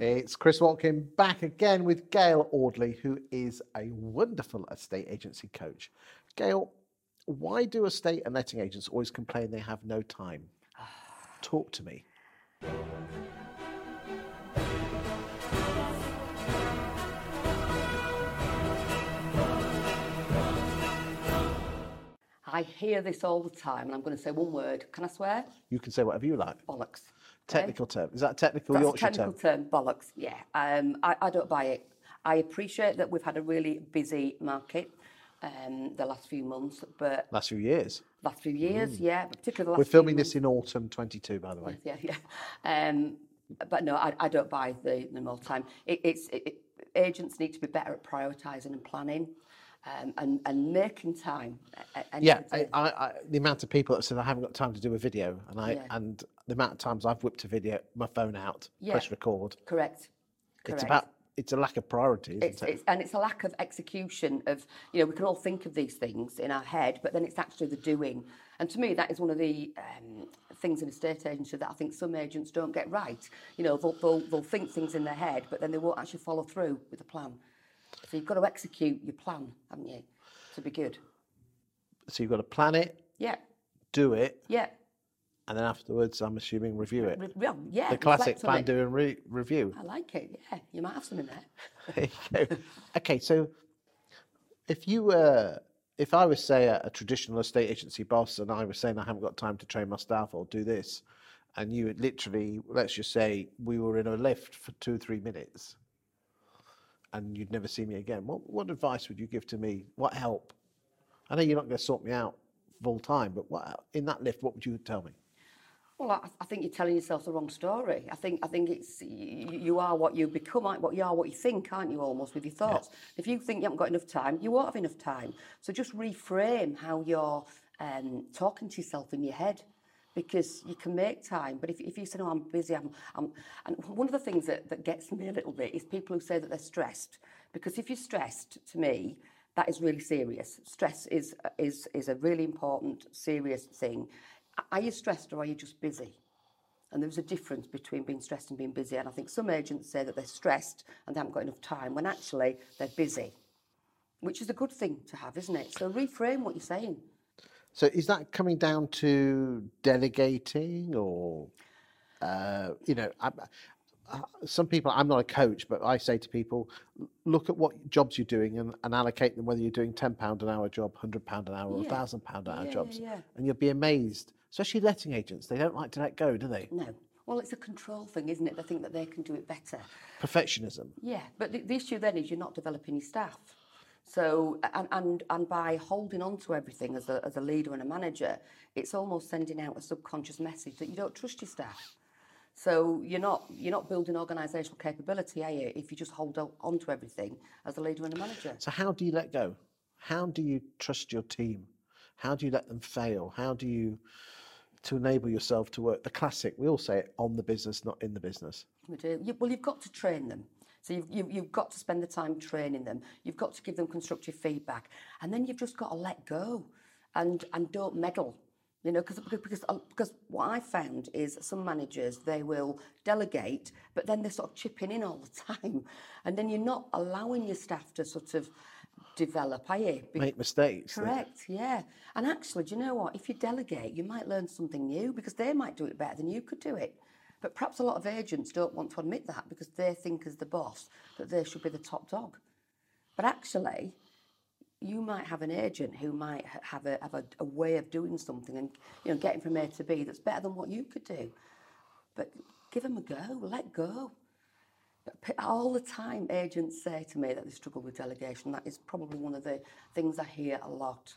It's Chris Watkin back again with Gail Audley, who is a wonderful estate agency coach. Gail, why do estate and letting agents always complain they have no time? Talk to me. I hear this all the time, and I'm going to say one word. Can I swear? You can say whatever you like. Bollocks. Technical term. Is that a technical That's Yorkshire technical term? term. Bollocks. Yeah. Um, I, I don't buy it. I appreciate that we've had a really busy market um, the last few months, but Last few years. last few years, yeah, particularly the last We're filming this in autumn 22, by the way. yeah, yeah. Um, but no, I, I don't buy the, the more time. It, it's it, it- agents need to be better at prioritising and planning, um, and and making time. a- a- Yeah, I, I, I, the amount of people that said I haven't got time to do a video, and I Yeah. and the amount of times I've whipped a video, my phone out, Yeah. press record. correct. Correct. It's about it's a lack of priority, isn't It's, it? it's, and it's a lack of execution of, you know, we can all think of these things in our head, but then it's actually the doing. And to me, that is one of the um, things in estate agency that I think some agents don't get right. You know, they'll, they'll, they'll think things in their head, but then they won't actually follow through with the plan. So you've got to execute your plan, haven't you, to be good? so you've got to plan it, Yeah, do it, yeah. and then afterwards, I'm assuming review it. Re- well, yeah. the classic plan, do, and re- review. I like it, yeah. You might have some in there. There you go. okay, so if you were, if I was say a, a traditional estate agency boss, and I was saying I haven't got time to train my staff or do this, and you would literally, let's just say we were in a lift for two or three minutes, and you'd never see me again. What what advice would you give to me? What help? I know you're not going to sort me out full time, but what in that lift? What would you tell me? Well, I, I think you're telling yourself the wrong story. I think I think it's you, you are what you become, aren't what you are what you think, aren't you? Almost with your thoughts. If you think you haven't got enough time, you won't have enough time. So just reframe how you're um, talking to yourself in your head, because you can make time. But if, if you say, "No, I'm busy," I'm, I'm, and one of the things that, that gets me a little bit is people who say that they're stressed. Because if you're stressed, to me, that is really serious. Stress is is is a really important, serious thing. Are you stressed or are you just busy? And there's a difference between being stressed and being busy. And I think some agents say that they're stressed and they haven't got enough time when actually they're busy, which is a good thing to have, isn't it? So reframe what you're saying. So is that coming down to delegating or, uh, you know, I, uh, some people, I'm not a coach, but I say to people, look at what jobs you're doing and, and allocate them whether you're doing £10 an hour job, £100 an hour or Yeah. £1,000 an hour Yeah, jobs. yeah. And you'll be amazed, especially letting agents, they don't like to let go, do they? No. Well, it's a control thing, isn't it? They think that they can do it better. Perfectionism. Yeah, but the, the issue then is you're not developing your staff. So, and, and, and by holding on to everything as a, as a leader and a manager, it's almost sending out a subconscious message that you don't trust your staff. So you're not you're not building organisational capability, are you? If you just hold on to everything as a leader and a manager. So how do you let go? How do you trust your team? How do you let them fail? How do you to enable yourself to work? The classic, we all say it, on the business, not in the business. We do. Well, you've got to train them. So you've, you've, you've got to spend the time training them. You've got to give them constructive feedback. And then you've just got to let go and, and don't meddle. You know, cause, because, because, uh, what I found is some managers, they will delegate, but then they're sort of chipping in all the time. And then you're not allowing your staff to sort of develop, are you? Be- Make mistakes. Correct, yeah. And actually, do you know what? If you delegate, you might learn something new because they might do it better than you could do it. But perhaps a lot of agents don't want to admit that because they think, as the boss, that they should be the top dog. But actually, you might have an agent who might have a have a, a way of doing something and you know getting from A to B that's better than what you could do. But give them a go, let go. All the time, agents say to me that they struggle with delegation. That is probably one of the things I hear a lot,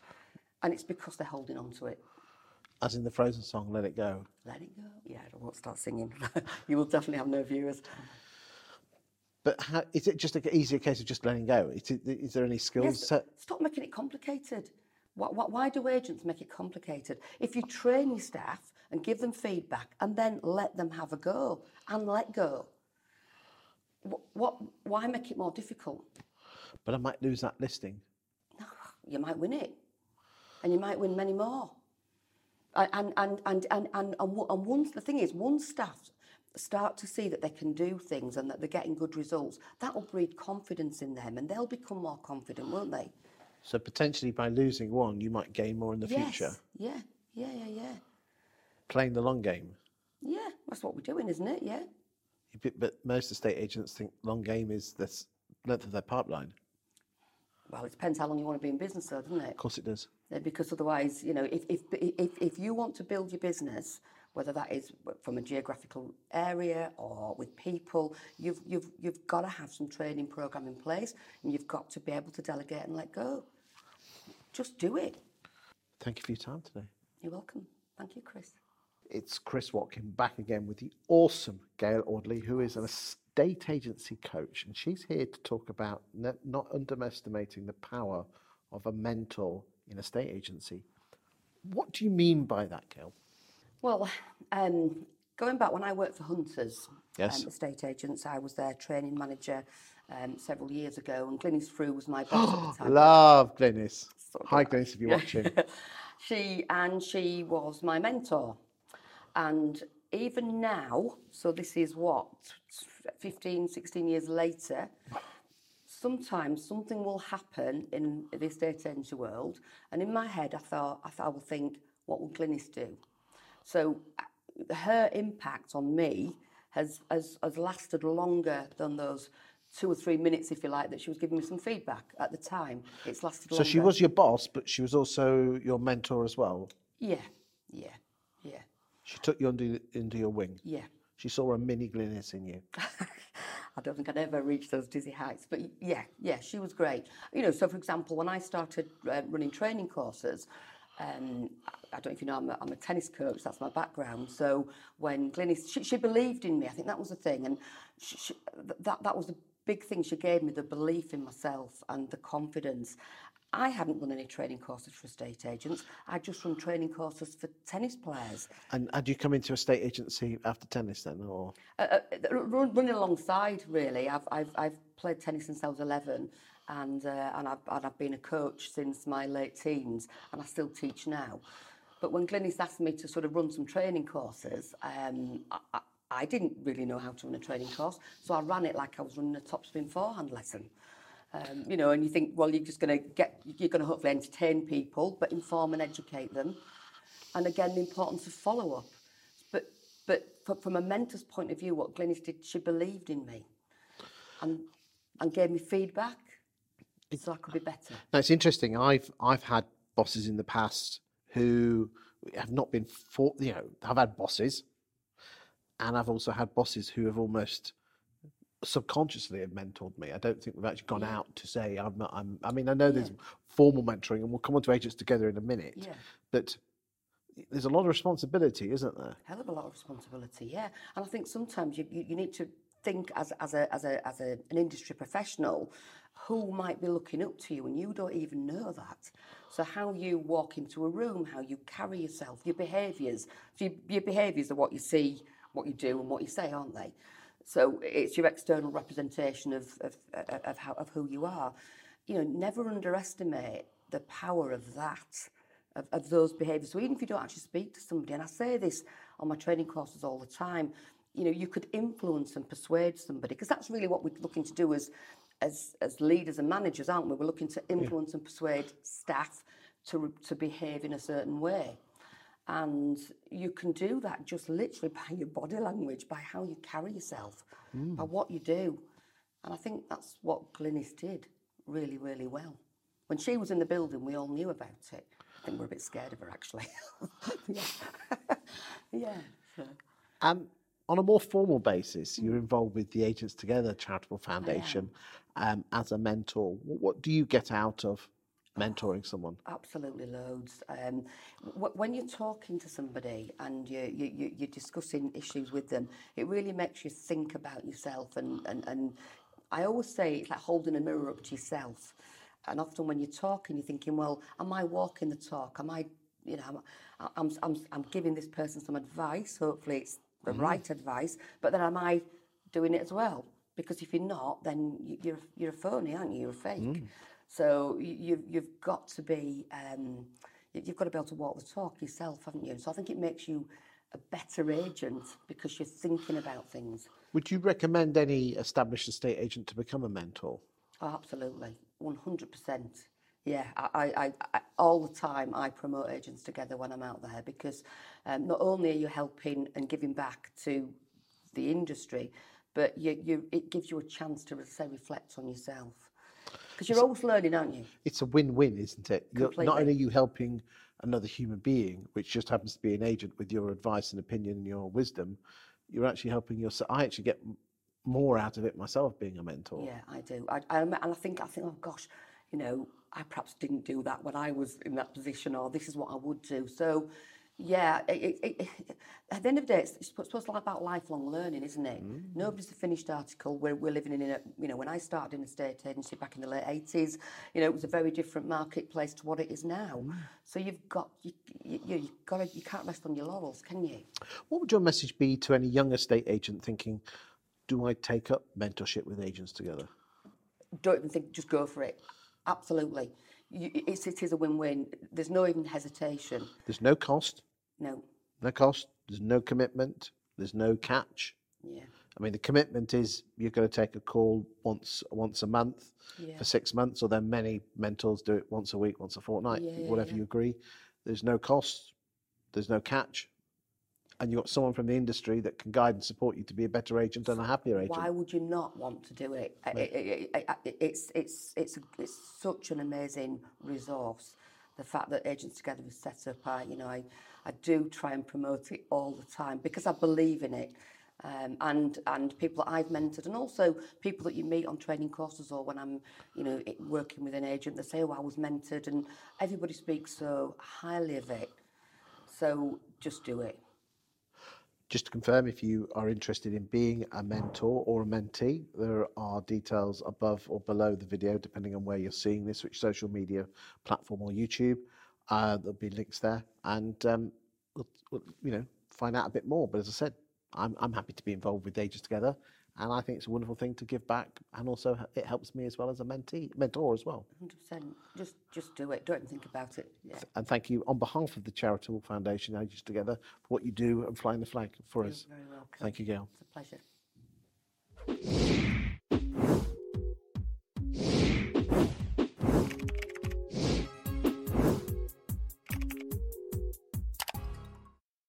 and it's because they're holding on to it. As in the Frozen song, Let It Go. Let it go. Yeah, I won't start singing. you will definitely have no viewers. But how, is it just an easier case of just letting go? Is, it, is there any skills Yes, set? Stop making it complicated. Why, why, why do agents make it complicated? If you train your staff and give them feedback and then let them have a go and let go, what, what, why make it more difficult? But I might lose that listing. No, you might win it, and you might win many more. And and and and and and, and, once the thing is, once staff start to see that they can do things and that they're getting good results, that will breed confidence in them and they'll become more confident, won't they? So potentially by losing one, you might gain more in the yes. future. Yeah, yeah, yeah, yeah. Playing the long game. Yeah, that's what we're doing, isn't it? Yeah. But- But most estate agents think long game is the length of their pipeline. Well, it depends how long you want to be in business, though, doesn't it? Of course it does. Uh, because otherwise, you know, if, if, if, if you want to build your business, whether that is from a geographical area or with people, you've, you've, you've got to have some training program in place and you've got to be able to delegate and let go. Just do it. Thank you for your time today. You're welcome. Thank you, Chris. It's Chris Watkin back again with the awesome Gail Audley, who is an estate agency coach, and she's here to talk about not underestimating the power of a mentor in a estate agency. What do you mean by that, Gail? Well, um, going back when I worked for Hunters, Yes. um, estate agents, I was their training manager um, several years ago, and Glynis Frew was my boss at the time. Love Glynis. Sort of Hi, like- Glynis, if you're watching. she and she was my mentor and even now so this is what 15 16 years later sometimes something will happen in the estate agency world and in my head i thought i thought i will think what will glynis do so uh, her impact on me has, has has lasted longer than those two or three minutes if you like that she was giving me some feedback at the time it's lasted so longer she was your boss, but she was also your mentor as well. yeah yeah yeah She took you under, under your wing. yeah She saw a mini Glynis in you. I don't think I'd ever reach those dizzy heights, but yeah, yeah, she was great. You know, so for example, when I started uh, running training courses, um, I don't know if you know, I'm a, I'm a tennis coach, that's my background. So when Glynis, she, she believed in me, I think that was the thing. And she, she, that, that was the big thing. She gave me the belief in myself and the confidence. I hadn't run any training courses for estate agents. I just run training courses for tennis players. And had you come into a state agency after tennis then, or uh, uh, run, running alongside really. I've, I've, I've played tennis since I was 11 and, uh, and, I've, and I've been a coach since my late teens and I still teach now. But when Glynis asked me to sort of run some training courses, um, I, I, I didn't really know how to run a training course, so I ran it like I was running a top spin forehand lesson. Um, you know, and you think, well, you're just going to get, you're going to hopefully entertain people, but inform and educate them. And again, the importance of follow up. But but fr- from a mentor's point of view, what Glynis did, she believed in me, and and gave me feedback, so I could be better. No, it's interesting. I've I've had bosses in the past who have not been for you know I've had bosses, and I've also had bosses who have almost subconsciously have mentored me. I don't think we've actually gone out to say I'm. I'm I mean, I know there's formal mentoring, and we'll come on to agents together in a minute. Yeah. But there's a lot of responsibility, isn't there? hell of a lot of responsibility, yeah. And I think sometimes you, you, you need to think as, as, a, as, a, as a, an industry professional who might be looking up to you and you don't even know that. So how you walk into a room, how you carry yourself, your behaviours. So your, your behaviours are what you see, what you do and what you say, aren't they? So it's your external representation of, of, of, how, of who you are. You know, never underestimate the power of that of, of those behaviours. So even if you don't actually speak to somebody, and I say this on my training courses all the time, you know, you could influence and persuade somebody because that's really what we're looking to do as as as leaders and managers, aren't we? We're looking to influence and persuade staff to to behave in a certain way. And you can do that just literally by your body language, by how you carry yourself, by what you do. And I think that's what Glynis did really, really well. When she was in the building, we all knew about it. I think we're a bit scared of her, actually. yeah. yeah. So. Um, on a more formal basis, you're involved with the Agents Together Charitable Foundation um, as a mentor. What, what do you get out of mentoring someone? Absolutely loads. Um, w- when you're talking to somebody and you, you, you, you're discussing issues with them, it really makes you think about yourself. And, and, and I always say it's like holding a mirror up to yourself. And often when you're talking, you're thinking, well, am I walking the talk? Am I, you know, I'm, I'm, I'm, I'm giving this person some advice. Hopefully it's the right advice. But then am I doing it as well? Because if you're not, then you- you're, you're a phony, aren't you? You're a fake. So you, you've, you've got to be, um, you- you've got to be able to walk the talk yourself, haven't you? So I think it makes you a better agent because you're thinking about things. Would you recommend any established estate agent to become a mentor? Oh, absolutely, 100%. Yeah, I, I, I, all the time I promote agents together when I'm out there because um, not only are you helping and giving back to the industry, but you, you, it gives you a chance to say reflect on yourself. Because you're always learning, aren't you? It's a win-win, isn't it? You're, not only are you helping another human being, which just happens to be an agent with your advice and opinion and your wisdom, you're actually helping yourself. I actually get more out of it myself being a mentor. Yeah, I do. I, I, and I think, I think, oh gosh, you know, I perhaps didn't do that when I was in that position, or this is what I would do. So, yeah, it, it, it, at the end of the day, it's, it's supposed to be about lifelong learning, isn't it? Mm-hmm. Nobody's a finished article. We're, we're living in a, you know, when I started in a state agency back in the late 80s, you know, it was a very different marketplace to what it is now. Mm. So you've got, you, you, you've got to, you can't rest on your laurels, can you? What would your message be to any young estate agent thinking, do I take up mentorship with agents together? don't even think, just go for it. Absolutely. You, it's, it is a win-win. There's no even hesitation. There's no cost, No. no cost, there's no commitment, there's no catch. Yeah. I mean, the commitment is you're going to take a call once once a month Yeah. for six months, or then many mentors do it once a week, once a fortnight, Yeah, whatever you agree. There's no cost, there's no catch, and you've got someone from the industry that can guide and support you to be a better agent and a happier agent. Why would you not want to do it? I- I- I- I- I- it's, it's, it's, it's such an amazing resource. The fact that Agents Together is set up, I, you know, I, I do try and promote it all the time because I believe in it. Um, and and people that I've mentored, and also people that you meet on training courses or when I'm, you know, working with an agent, they say, "Oh, I was mentored," and everybody speaks so highly of it. So just do it. Just to confirm, if you are interested in being a mentor or a mentee, there are details above or below the video, depending on where you're seeing this, which social media platform or YouTube. Uh, there'll be links there, and um, we'll, we'll, you know, find out a bit more. But as I said, I'm I'm happy to be involved with Agents Together, and I think it's a wonderful thing to give back, and also it helps me as well as a mentee, mentor as well. Hundred percent. Just just do it. Don't think about it. Yeah. And thank you on behalf of the charitable foundation Agents Together for what you do and flying the flag for us. You're very welcome. Thank you, Gail. It's a pleasure.